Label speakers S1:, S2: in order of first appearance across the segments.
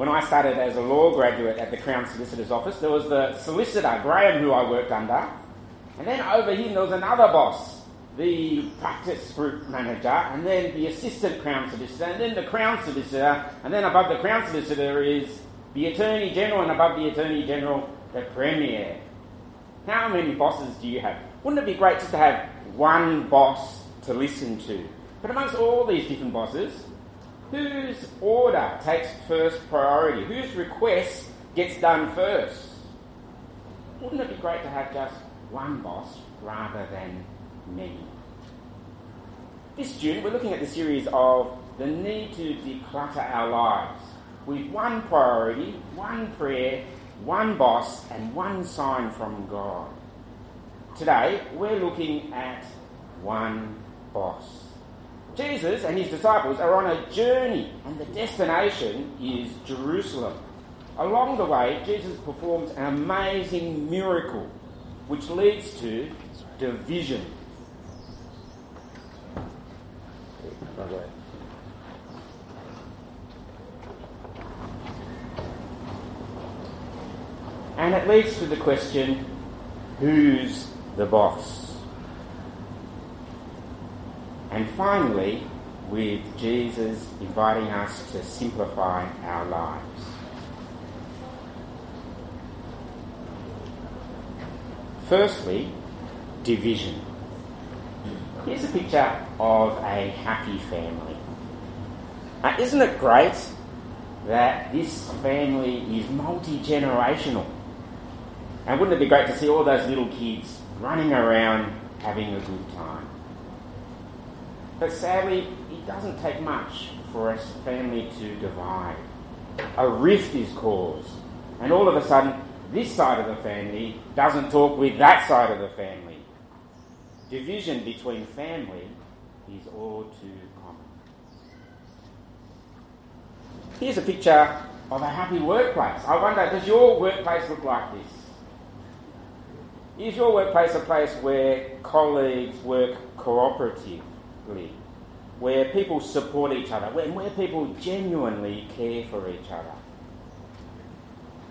S1: When I started as a law graduate at the Crown Solicitor's Office, there was the solicitor, Graham, who I worked under, and then over him there was another boss, the practice group manager, and then the assistant Crown Solicitor, and then the Crown Solicitor, and then above the Crown Solicitor is the Attorney General, and above the Attorney General, the Premier. How many bosses do you have? Wouldn't it be great just to have one boss to listen to? But amongst all these different bosses, whose order takes first priority? Whose request gets done first? Wouldn't it be great to have just one boss rather than many? This June, we're looking at the series of the need to declutter our lives with one priority, one prayer, one boss, and one sign from God. Today, we're looking at one boss. Jesus and his disciples are on a journey, and the destination is Jerusalem. Along the way, Jesus performs an amazing miracle which leads to division. And it leads to the question who's the boss? And finally, with Jesus inviting us to simplify our lives. Firstly, division. Here's a picture of a happy family. Now, isn't it great that this family is multi generational? And wouldn't it be great to see all those little kids running around having a good time? But sadly, it doesn't take much for a family to divide. A rift is caused, and all of a sudden, this side of the family doesn't talk with that side of the family. Division between family is all too common. Here's a picture of a happy workplace. I wonder, does your workplace look like this? Is your workplace a place where colleagues work cooperatively, where people support each other, where, where people genuinely care for each other?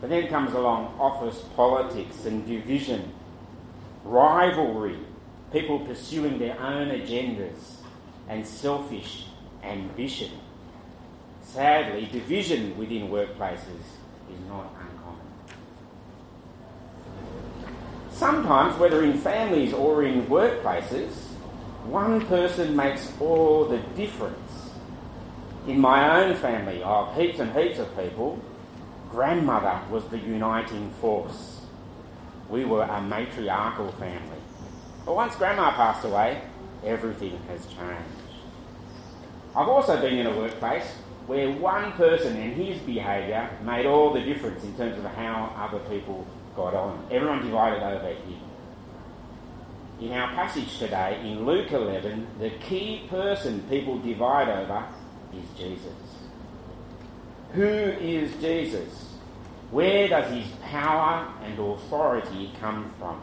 S1: But then comes along office politics and division, rivalry, people pursuing their own agendas, and selfish ambition. Sadly, division within workplaces is not uncommon. Sometimes, whether in families or in workplaces, one person makes all the difference. In my own family of heaps and heaps of people, grandmother was the uniting force. We were a matriarchal family. But once grandma passed away, everything has changed. I've also been in a workplace where one person and his behaviour made all the difference in terms of how other people got on. Everyone divided over him. In our passage today, in Luke 11, the key person people divide over is Jesus. Who is Jesus? Where does his power and authority come from?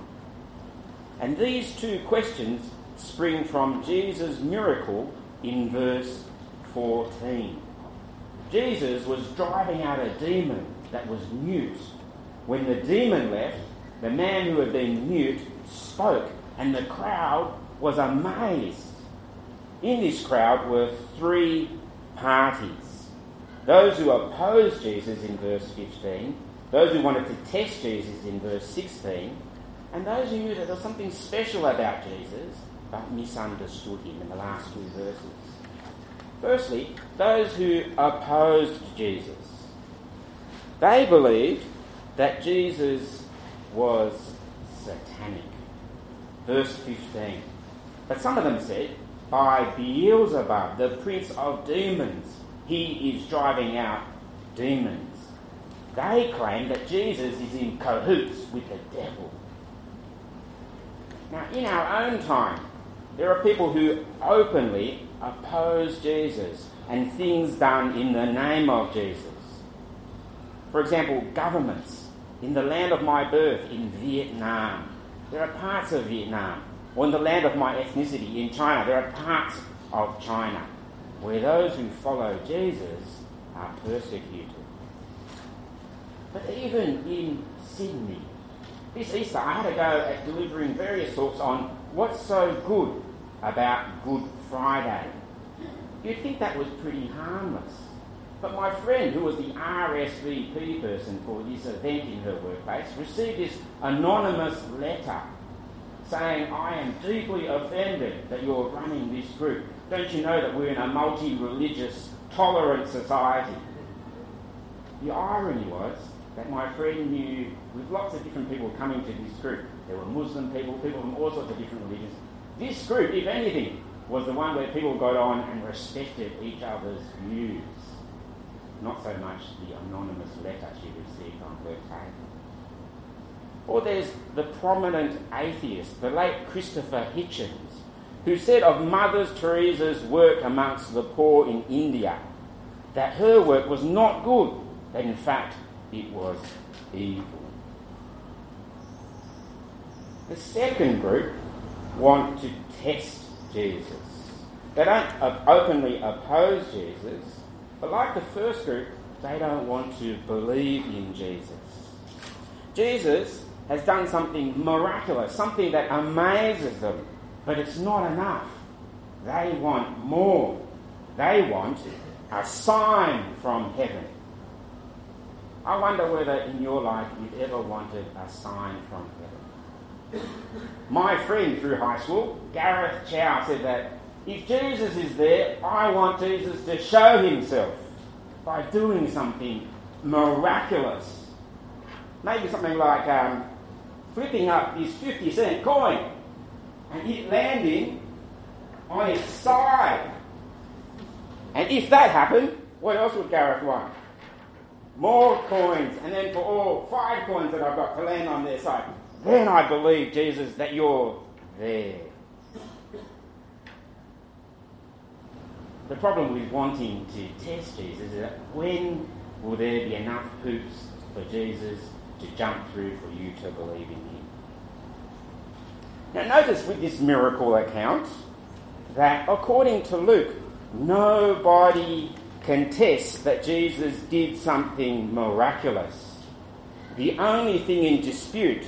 S1: And these two questions spring from Jesus' miracle in verse 14. Jesus was driving out a demon that was mute when the demon left, the man who had been mute spoke, and the crowd was amazed. In this crowd were three parties those who opposed Jesus in verse 15, those who wanted to test Jesus in verse 16, and those who knew that there was something special about Jesus but misunderstood him in the last two verses. Firstly, those who opposed Jesus. They believed that Jesus was satanic. Verse 15. But some of them said, By Beelzebub, the prince of demons, he is driving out demons. They claim that Jesus is in cahoots with the devil. Now, in our own time, there are people who openly oppose Jesus and things done in the name of Jesus. For example, governments in the land of my birth in Vietnam. There are parts of Vietnam, or in the land of my ethnicity in China. There are parts of China where those who follow Jesus are persecuted. But even in Sydney, this Easter I had to go at delivering various talks on what's so good about Good Friday. You'd think that was pretty harmless. But my friend, who was the RSVP person for this event in her workplace, received this anonymous letter saying, I am deeply offended that you're running this group. Don't you know that we're in a multi religious, tolerant society? The irony was that my friend knew with lots of different people coming to this group. There were Muslim people, people from all sorts of different religions. This group, if anything, was the one where people got on and respected each other's views. Not so much the anonymous letter she received on her table. Or there's the prominent atheist, the late Christopher Hitchens, who said of Mother Teresa's work amongst the poor in India that her work was not good, that in fact it was evil. The second group want to test Jesus. They don't openly oppose Jesus, but like the first group, they don't want to believe in Jesus. Jesus has done something miraculous, something that amazes them, but it's not enough. They want more. They want a sign from heaven. I wonder whether in your life you've ever wanted a sign from heaven. My friend through high school, Gareth Chow, said that if Jesus is there, I want Jesus to show himself by doing something miraculous. Maybe something like um, flipping up this 50 cent coin and it landing on its side. And if that happened, what else would Gareth want? More coins, and then for all five coins that I've got to land on their side. Then I believe, Jesus, that you're there. The problem with wanting to test Jesus is that when will there be enough hoops for Jesus to jump through for you to believe in him? Now, notice with this miracle account that according to Luke, nobody contests that Jesus did something miraculous. The only thing in dispute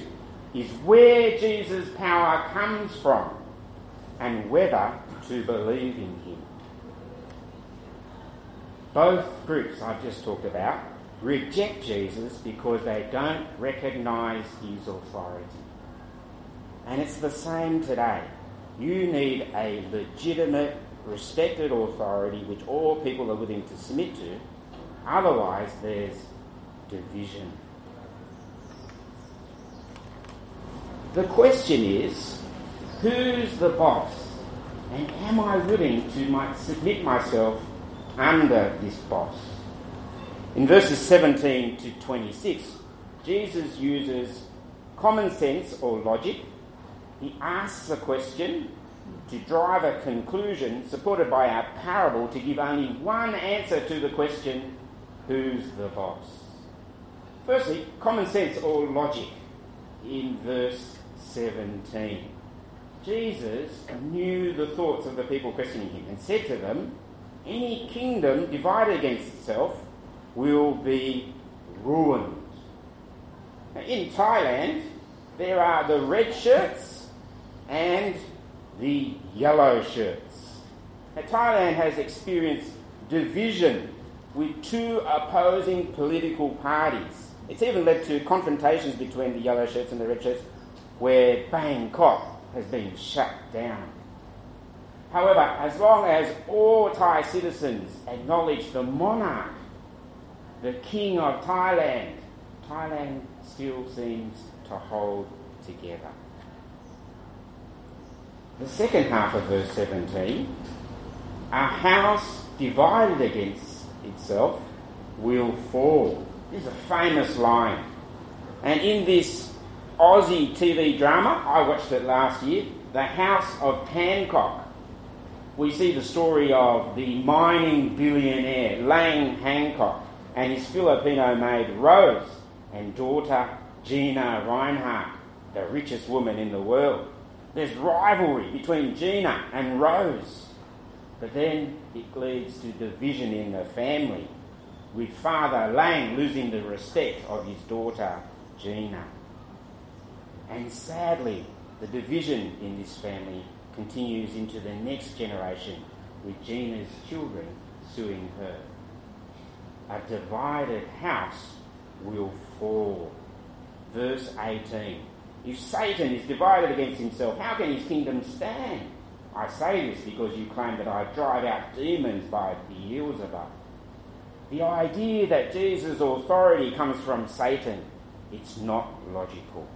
S1: is where Jesus' power comes from and whether to believe in him. Both groups I've just talked about reject Jesus because they don't recognise his authority. And it's the same today. You need a legitimate, respected authority which all people are willing to submit to. Otherwise, there's division. The question is who's the boss? And am I willing to submit myself under this boss? In verses 17 to 26, Jesus uses common sense or logic he asks a question to drive a conclusion supported by a parable to give only one answer to the question who's the boss? Firstly, common sense or logic in verse 17. Jesus knew the thoughts of the people questioning him and said to them, Any kingdom divided against itself will be ruined. Now, in Thailand, there are the red shirts and the yellow shirts. Now, Thailand has experienced division with two opposing political parties. It's even led to confrontations between the yellow shirts and the red shirts, where Bangkok has been shut down. However, as long as all Thai citizens acknowledge the monarch, the king of Thailand, Thailand still seems to hold together. The second half of verse 17 a house divided against itself will fall. This is a famous line. And in this Aussie TV drama, I watched it last year, The House of Hancock, we see the story of the mining billionaire Lang Hancock and his Filipino maid Rose and daughter Gina Rinehart, the richest woman in the world. There's rivalry between Gina and Rose. But then it leads to division in the family, with Father Lang losing the respect of his daughter Gina. And sadly, the division in this family continues into the next generation, with Gina's children suing her. A divided house will fall. Verse 18. If Satan is divided against himself, how can his kingdom stand? I say this because you claim that I drive out demons by Beelzebub. The idea that Jesus' authority comes from Satan, it's not logical.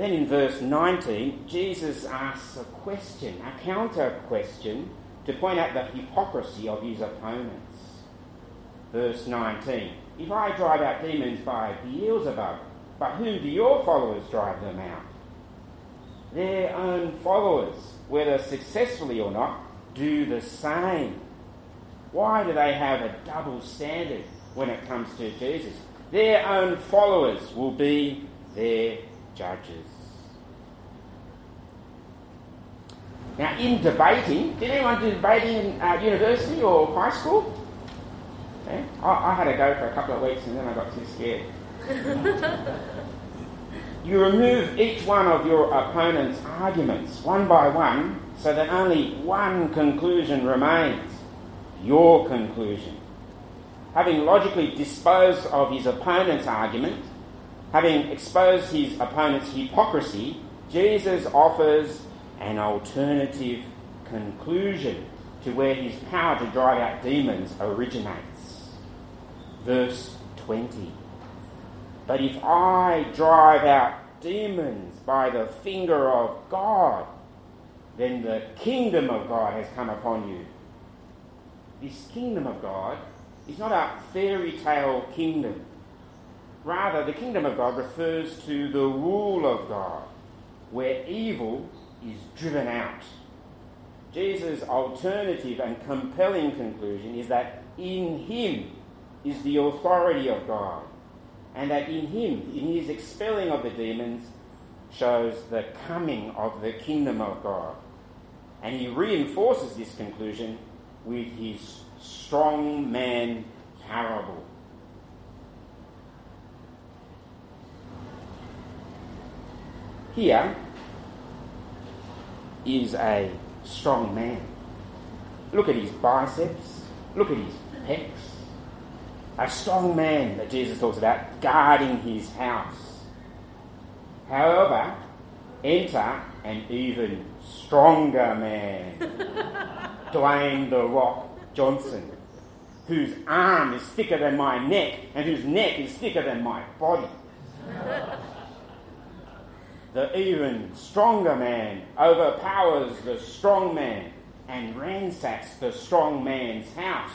S1: Then in verse 19, Jesus asks a question, a counter question, to point out the hypocrisy of his opponents. Verse 19 If I drive out demons by Beelzebub, but whom do your followers drive them out? Their own followers, whether successfully or not, do the same. Why do they have a double standard when it comes to Jesus? Their own followers will be their judges. Now, in debating, did anyone do debating in uh, university or high school? Okay. I, I had a go for a couple of weeks and then I got too scared. you remove each one of your opponent's arguments one by one so that only one conclusion remains your conclusion. Having logically disposed of his opponent's argument, having exposed his opponent's hypocrisy, Jesus offers an alternative conclusion to where his power to drive out demons originates. Verse 20. But if I drive out demons by the finger of God, then the kingdom of God has come upon you. This kingdom of God is not a fairy tale kingdom. Rather, the kingdom of God refers to the rule of God, where evil is driven out. Jesus' alternative and compelling conclusion is that in him is the authority of God, and that in him, in his expelling of the demons, shows the coming of the kingdom of God. And he reinforces this conclusion with his strong man parable. Here is a strong man. Look at his biceps, look at his pecs. A strong man that Jesus talks about guarding his house. However, enter an even stronger man, Dwayne the Rock Johnson, whose arm is thicker than my neck and whose neck is thicker than my body. the even stronger man overpowers the strong man and ransacks the strong man's house.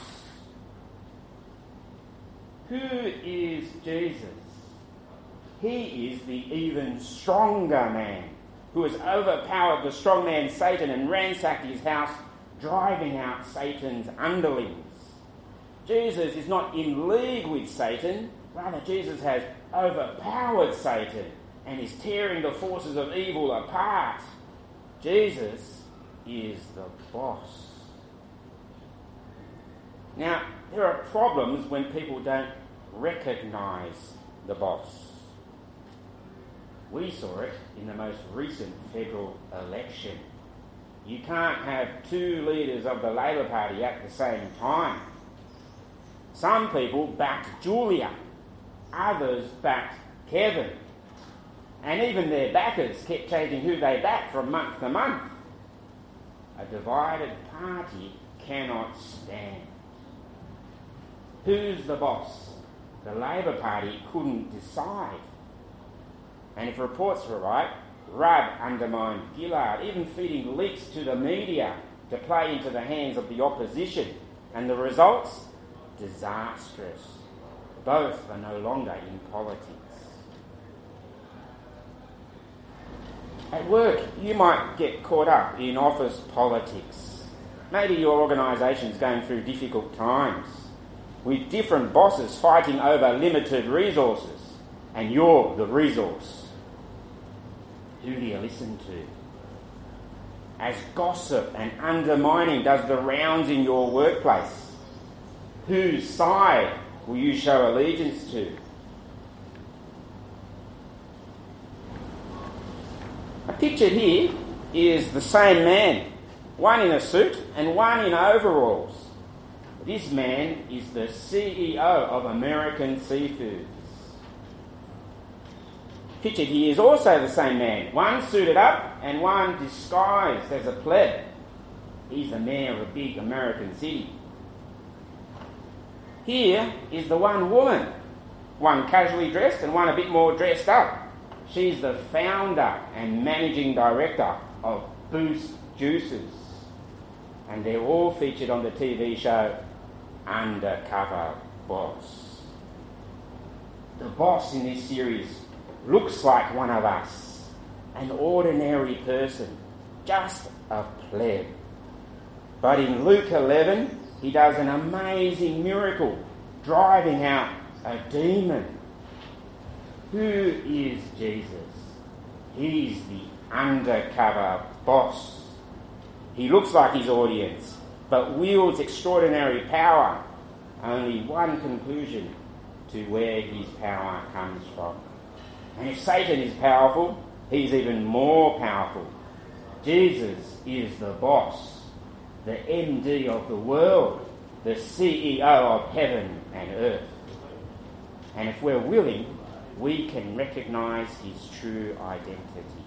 S1: Who is Jesus? He is the even stronger man who has overpowered the strong man Satan and ransacked his house, driving out Satan's underlings. Jesus is not in league with Satan, rather, Jesus has overpowered Satan and is tearing the forces of evil apart. Jesus is the boss. Now, there are problems when people don't recognise the boss. We saw it in the most recent federal election. You can't have two leaders of the Labor Party at the same time. Some people backed Julia, others backed Kevin. And even their backers kept changing who they backed from month to month. A divided party cannot stand. Who's the boss? The Labor Party couldn't decide. And if reports were right, Rudd undermined Gillard, even feeding leaks to the media to play into the hands of the opposition. And the results? Disastrous. both are no longer in politics. At work, you might get caught up in office politics. Maybe your organisation is going through difficult times with different bosses fighting over limited resources, and you're the resource. Who do you listen to? As gossip and undermining does the rounds in your workplace, whose side will you show allegiance to? Picture here is the same man, one in a suit and one in overalls. This man is the CEO of American Seafoods. Pictured here is also the same man, one suited up and one disguised as a pleb. He's the mayor of a big American city. Here is the one woman, one casually dressed and one a bit more dressed up. She's the founder and managing director of Boost Juices. And they're all featured on the TV show Undercover Boss. The boss in this series looks like one of us, an ordinary person, just a pleb. But in Luke 11, he does an amazing miracle, driving out a demon. Who is Jesus? He's the undercover boss. He looks like his audience, but wields extraordinary power. Only one conclusion to where his power comes from. And if Satan is powerful, he's even more powerful. Jesus is the boss, the MD of the world, the CEO of heaven and earth. And if we're willing, we can recognize his true identity.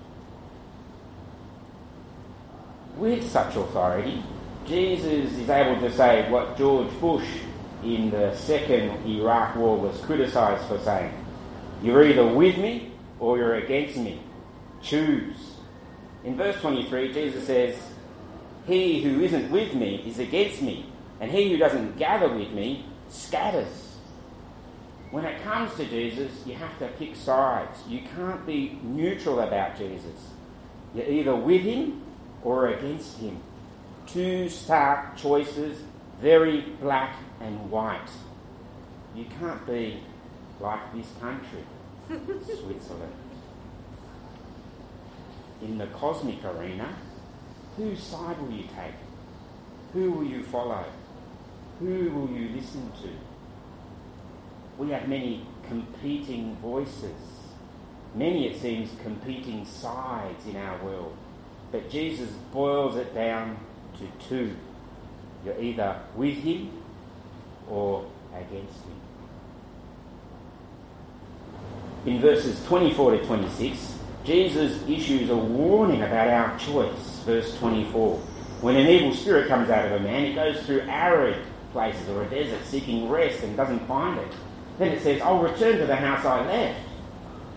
S1: With such authority, Jesus is able to say what George Bush in the second Iraq war was criticised for saying You're either with me or you're against me. Choose. In verse 23, Jesus says, He who isn't with me is against me, and he who doesn't gather with me scatters. When it comes to Jesus, you have to pick sides. You can't be neutral about Jesus. You're either with him or against him. Two stark choices, very black and white. You can't be like this country, Switzerland. In the cosmic arena, whose side will you take? Who will you follow? Who will you listen to? We have many competing voices, many, it seems, competing sides in our world. But Jesus boils it down to two. You're either with him or against him. In verses 24 to 26, Jesus issues a warning about our choice. Verse 24. When an evil spirit comes out of a man, it goes through arid places or a desert seeking rest and doesn't find it. Then it says, I'll return to the house I left.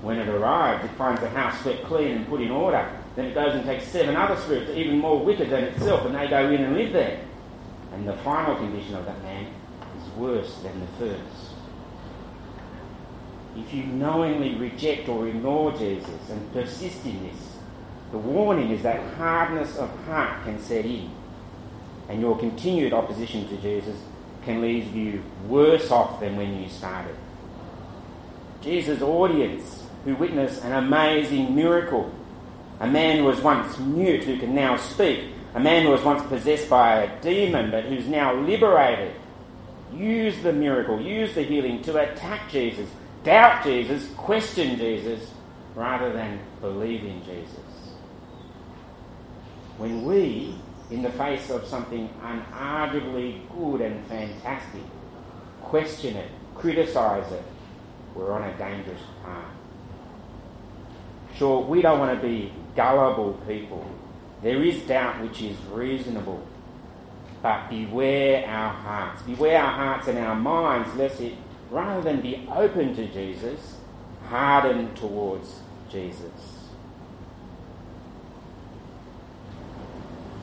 S1: When it arrives, it finds the house swept clean and put in order. Then it goes and takes seven other spirits, even more wicked than itself, and they go in and live there. And the final condition of that man is worse than the first. If you knowingly reject or ignore Jesus and persist in this, the warning is that hardness of heart can set in, and your continued opposition to Jesus can leave you worse off than when you started. Jesus' audience, who witnessed an amazing miracle, a man who was once mute who can now speak, a man who was once possessed by a demon but who's now liberated, use the miracle, use the healing to attack Jesus, doubt Jesus, question Jesus, rather than believe in Jesus. When we in the face of something unarguably good and fantastic, question it, criticise it, we're on a dangerous path. Sure, we don't want to be gullible people. There is doubt which is reasonable. But beware our hearts. Beware our hearts and our minds, lest it, rather than be open to Jesus, harden towards Jesus.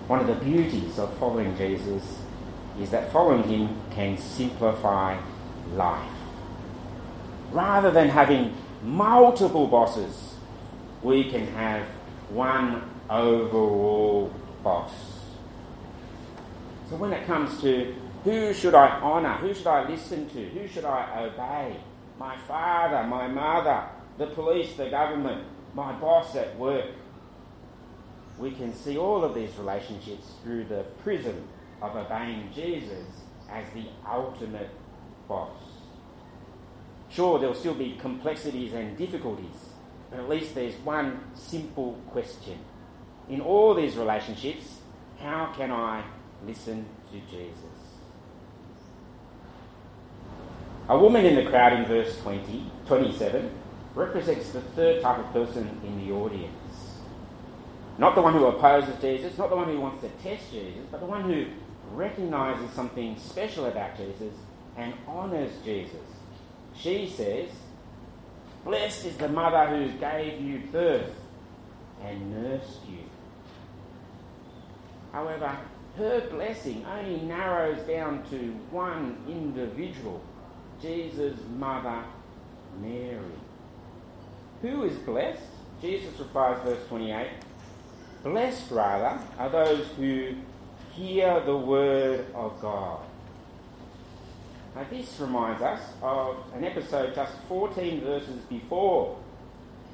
S1: One of the beauties of following Jesus is that following him can simplify life. rather than having multiple bosses, we can have one overall boss. So when it comes to who should I honour, who should I listen to, who should I obey, my father, my mother, the police, the government, my boss at work, we can see all of these relationships through the prism of obeying Jesus as the ultimate boss. Sure, there'll still be complexities and difficulties, but at least there's one simple question. In all these relationships, how can I listen to Jesus? A woman in the crowd in verse 20, 27 represents the third type of person in the audience. Not the one who opposes Jesus, not the one who wants to test Jesus, but the one who recognises something special about Jesus and honours Jesus. She says, Blessed is the mother who gave you birth and nursed you. However, her blessing only narrows down to one individual Jesus' mother, Mary. Who is blessed? Jesus replies, verse 28 Blessed, rather, are those who hear the word of God. Now, this reminds us of an episode just 14 verses before,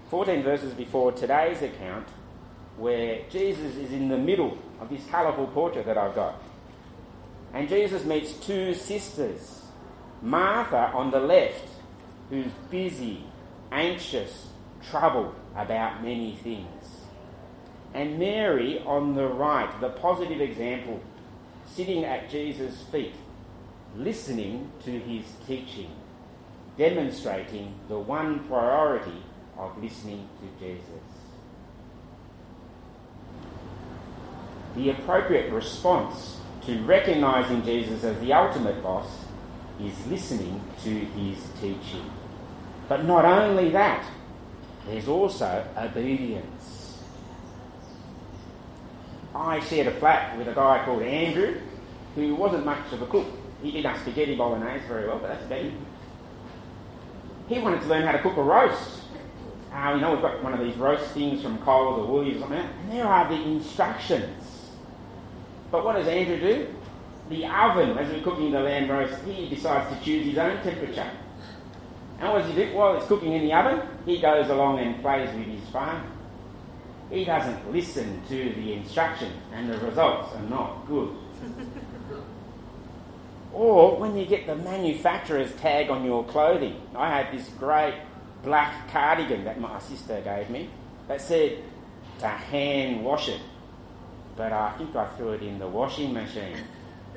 S1: 14 verses before today's account, where Jesus is in the middle of this colourful portrait that I've got. And Jesus meets two sisters. Martha on the left, who's busy, anxious, troubled about many things and Mary on the right, the positive example, sitting at Jesus' feet, listening to his teaching, demonstrating the one priority of listening to Jesus. The appropriate response to recognizing Jesus as the ultimate boss is listening to his teaching. But not only that, there's also obedience. I shared a flat with a guy called Andrew, who wasn't much of a cook. He did a spaghetti bolognese very well, but that's about it. He wanted to learn how to cook a roast. Uh, you know, we've got one of these roast things from Coles or Woolies or something, and there are the instructions. But what does Andrew do? The oven, as we're cooking the lamb roast, he decides to choose his own temperature. And what does he do? While it's cooking in the oven, he goes along and plays with his phone he doesn't listen to the instruction and the results are not good. or when you get the manufacturer's tag on your clothing. I had this great black cardigan that my sister gave me that said to hand wash it. But I think I threw it in the washing machine.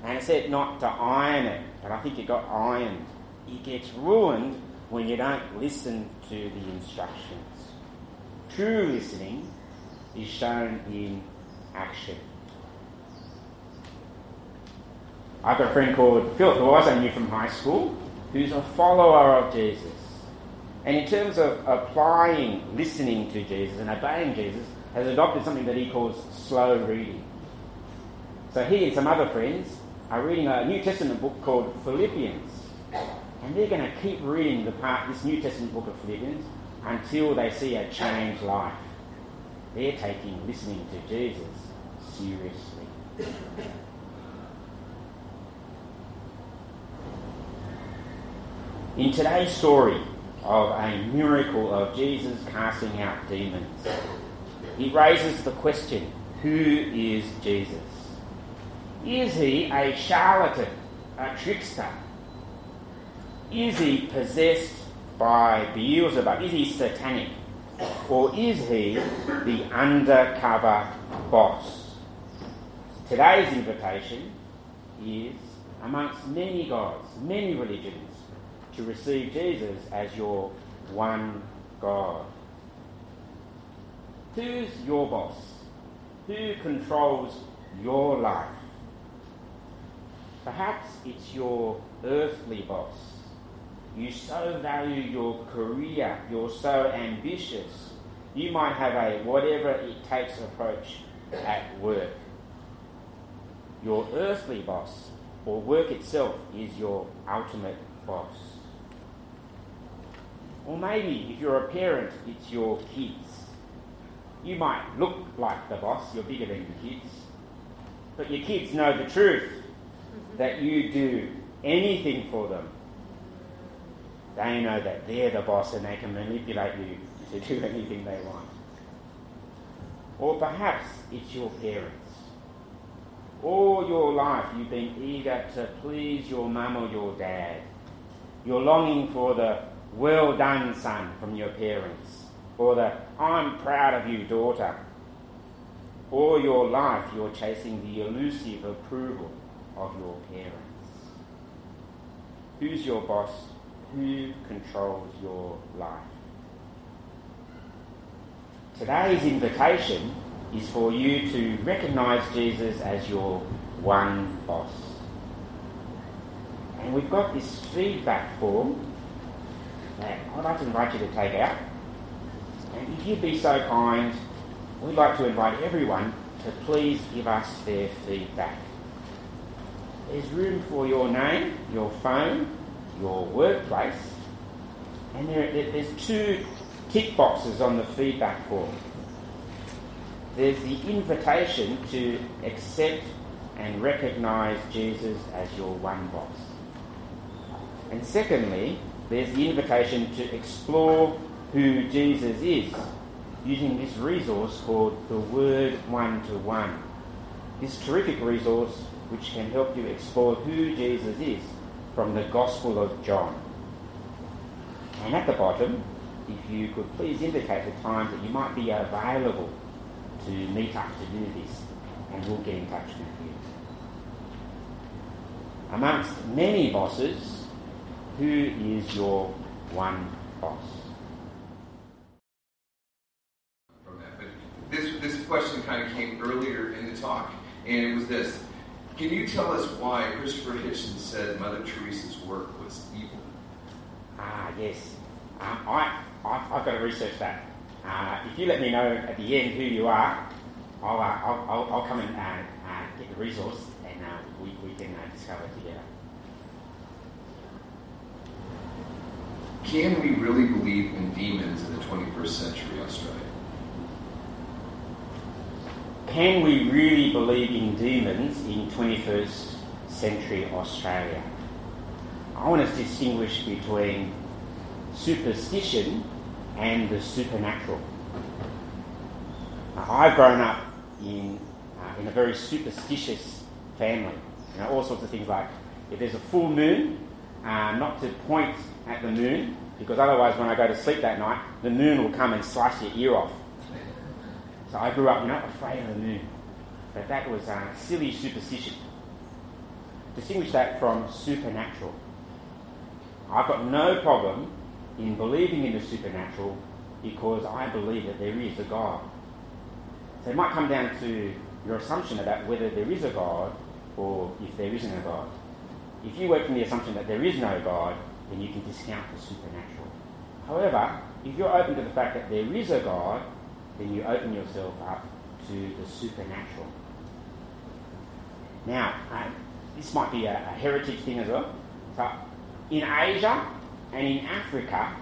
S1: And it said not to iron it, but I think it got ironed. It gets ruined when you don't listen to the instructions. True listening is shown in action. I've got a friend called Philip, who I also knew from high school, who's a follower of Jesus. And in terms of applying listening to Jesus and obeying Jesus, has adopted something that he calls slow reading. So he and some other friends are reading a New Testament book called Philippians. And they're going to keep reading the part, this New Testament book of Philippians until they see a changed life. They're taking listening to Jesus seriously. In today's story of a miracle of Jesus casting out demons, it raises the question who is Jesus? Is he a charlatan, a trickster? Is he possessed by Beelzebub? Is he satanic? Or is he the undercover boss? Today's invitation is, amongst many gods, many religions, to receive Jesus as your one God. Who's your boss? Who controls your life? Perhaps it's your earthly boss you so value your career, you're so ambitious, you might have a whatever it takes approach at work. Your earthly boss or work itself is your ultimate boss. Or maybe if you're a parent, it's your kids. You might look like the boss, you're bigger than your kids, but your kids know the truth that you do anything for them. They know that they're the boss and they can manipulate you to do anything they want. Or perhaps it's your parents. All your life you've been eager to please your mum or your dad. You're longing for the well done son from your parents, or the I'm proud of you daughter. All your life you're chasing the elusive approval of your parents. Who's your boss? Who controls your life? Today's invitation is for you to recognize Jesus as your one boss. And we've got this feedback form that I'd like to invite you to take out. And if you'd be so kind, we'd like to invite everyone to please give us their feedback. There's room for your name, your phone, your workplace, and there, there's two tick boxes on the feedback form. There's the invitation to accept and recognise Jesus as your one boss. And secondly, there's the invitation to explore who Jesus is using this resource called the Word One to One. This terrific resource which can help you explore who Jesus is from the Gospel of John. And at the bottom, if you could please indicate the times that you might be available to meet up to do this, and we'll get in touch with you. Amongst many bosses, who is your one boss?
S2: This this question kind of came earlier in the talk, and it was this: Can you tell us why Christopher Hitchens said Mother Teresa's work was evil?
S1: Ah, yes. Um, I, I, I've got to research that. Uh, if you let me know at the end who you are, I'll, uh, I'll, I'll, I'll, come and uh, uh get the resource and uh, we, we can uh, discover together.
S2: Can we really believe in demons in the 21st century Australia?
S1: Can we really believe in demons in 21st century Australia? I want to distinguish between superstition and the supernatural. I've grown up in, uh, in a very superstitious family. You know, all sorts of things like if there's a full moon, uh, not to point at the moon, because otherwise when I go to sleep that night, the moon will come and slice your ear off. So I grew up not afraid of the moon. But that was uh, silly superstition. Distinguish that from supernatural. I've got no problem in believing in the supernatural because I believe that there is a God. So it might come down to your assumption about whether there is a God or if there isn't a God. If you work from the assumption that there is no God, then you can discount the supernatural. However, if you're open to the fact that there is a God, then you open yourself up to the supernatural. Now, uh, this might be a, a heritage thing as well. So, in Asia, and in Africa,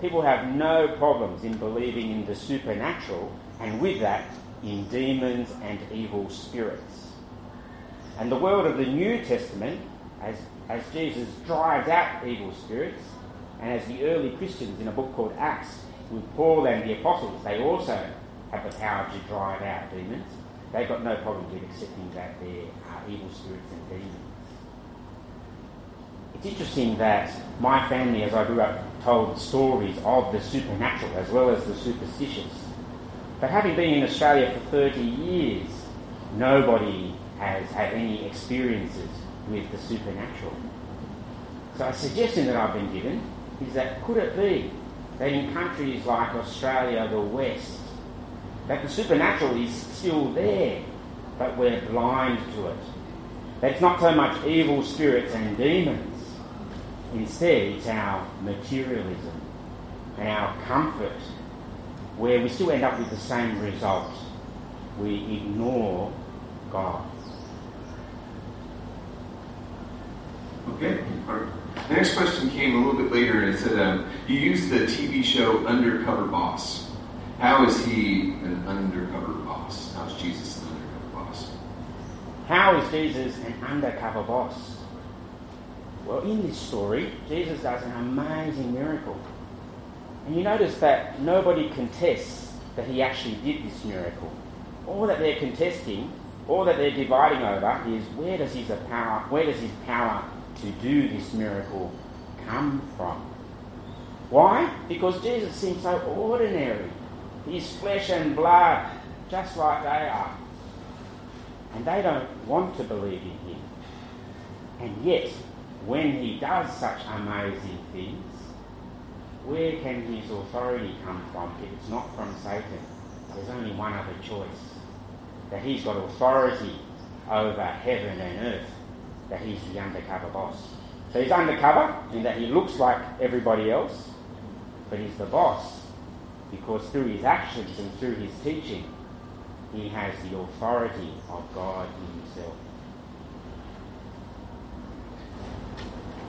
S1: people have no problems in believing in the supernatural, and with that, in demons and evil spirits. And the world of the New Testament, as, as Jesus drives out evil spirits, and as the early Christians in a book called Acts, with Paul and the apostles, they also have the power to drive out demons. They've got no problem with accepting that there are uh, evil spirits and demons. It's interesting that my family, as I grew up, told stories of the supernatural as well as the superstitious. But having been in Australia for 30 years, nobody has had any experiences with the supernatural. So a suggestion that I've been given is that could it be that in countries like Australia, the West, that the supernatural is still there, but we're blind to it? That it's not so much evil spirits and demons, Instead, it's our materialism and our comfort where we still end up with the same result. We ignore God.
S2: Okay. The next question came a little bit later, and it said, um, "You used the TV show Undercover Boss. How is he an undercover boss? How is Jesus an undercover boss?"
S1: How is Jesus an undercover boss? Well, in this story, Jesus does an amazing miracle. And you notice that nobody contests that he actually did this miracle. All that they're contesting, all that they're dividing over is where does his power, where does his power to do this miracle come from? Why? Because Jesus seems so ordinary. He's flesh and blood, just like they are. And they don't want to believe in him. And yet, when he does such amazing things, where can his authority come from if it's not from Satan? There's only one other choice that he's got authority over heaven and earth, that he's the undercover boss. So he's undercover in that he looks like everybody else, but he's the boss because through his actions and through his teaching, he has the authority of God in himself.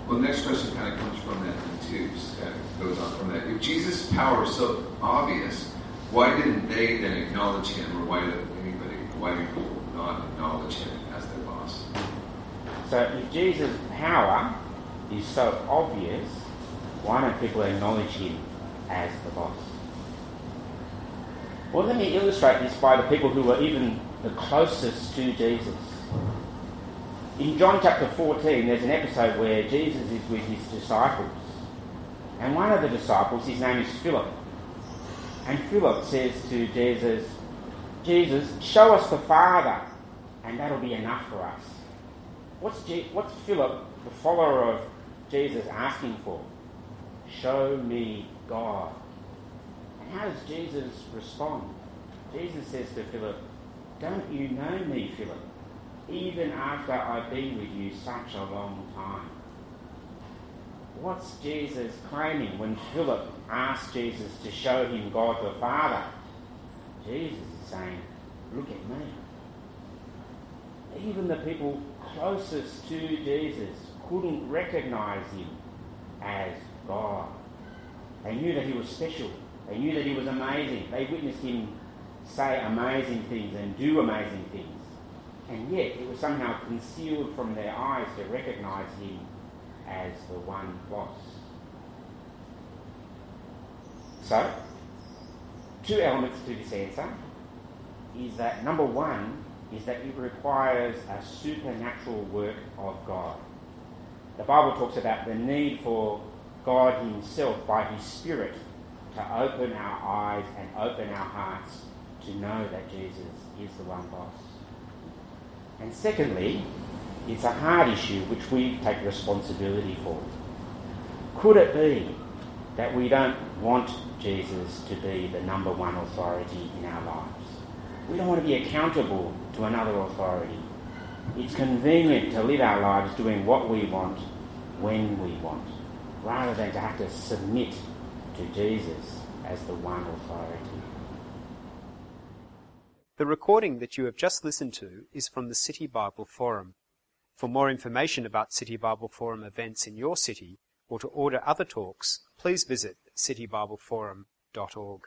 S2: Well, the next question kind of comes from that too. Just goes on from that. If Jesus' power is so obvious, why didn't they then acknowledge him, or why did anybody, why people not acknowledge him?
S1: So if Jesus' power is so obvious, why don't people acknowledge him as the boss? Well, let me illustrate this by the people who were even the closest to Jesus. In John chapter 14, there's an episode where Jesus is with his disciples. And one of the disciples, his name is Philip. And Philip says to Jesus, Jesus, show us the Father, and that'll be enough for us. What's, what's Philip, the follower of Jesus, asking for? Show me God. And how does Jesus respond? Jesus says to Philip, Don't you know me, Philip? Even after I've been with you such a long time. What's Jesus claiming when Philip asks Jesus to show him God the Father? Jesus is saying, Look at me. Even the people closest to Jesus couldn't recognize him as God. They knew that he was special. They knew that he was amazing. They witnessed him say amazing things and do amazing things. And yet it was somehow concealed from their eyes to recognize him as the one boss. So, two elements to this answer is that number one is that it requires a supernatural work of God. The Bible talks about the need for God Himself by His Spirit to open our eyes and open our hearts to know that Jesus is the one boss. And secondly, it's a hard issue which we take responsibility for. Could it be that we don't want Jesus to be the number one authority in our lives? We don't want to be accountable to another authority. It's convenient to live our lives doing what we want when we want, rather than to have to submit to Jesus as the one authority.
S3: The recording that you have just listened to is from the City Bible Forum. For more information about City Bible Forum events in your city or to order other talks, please visit citybibleforum.org.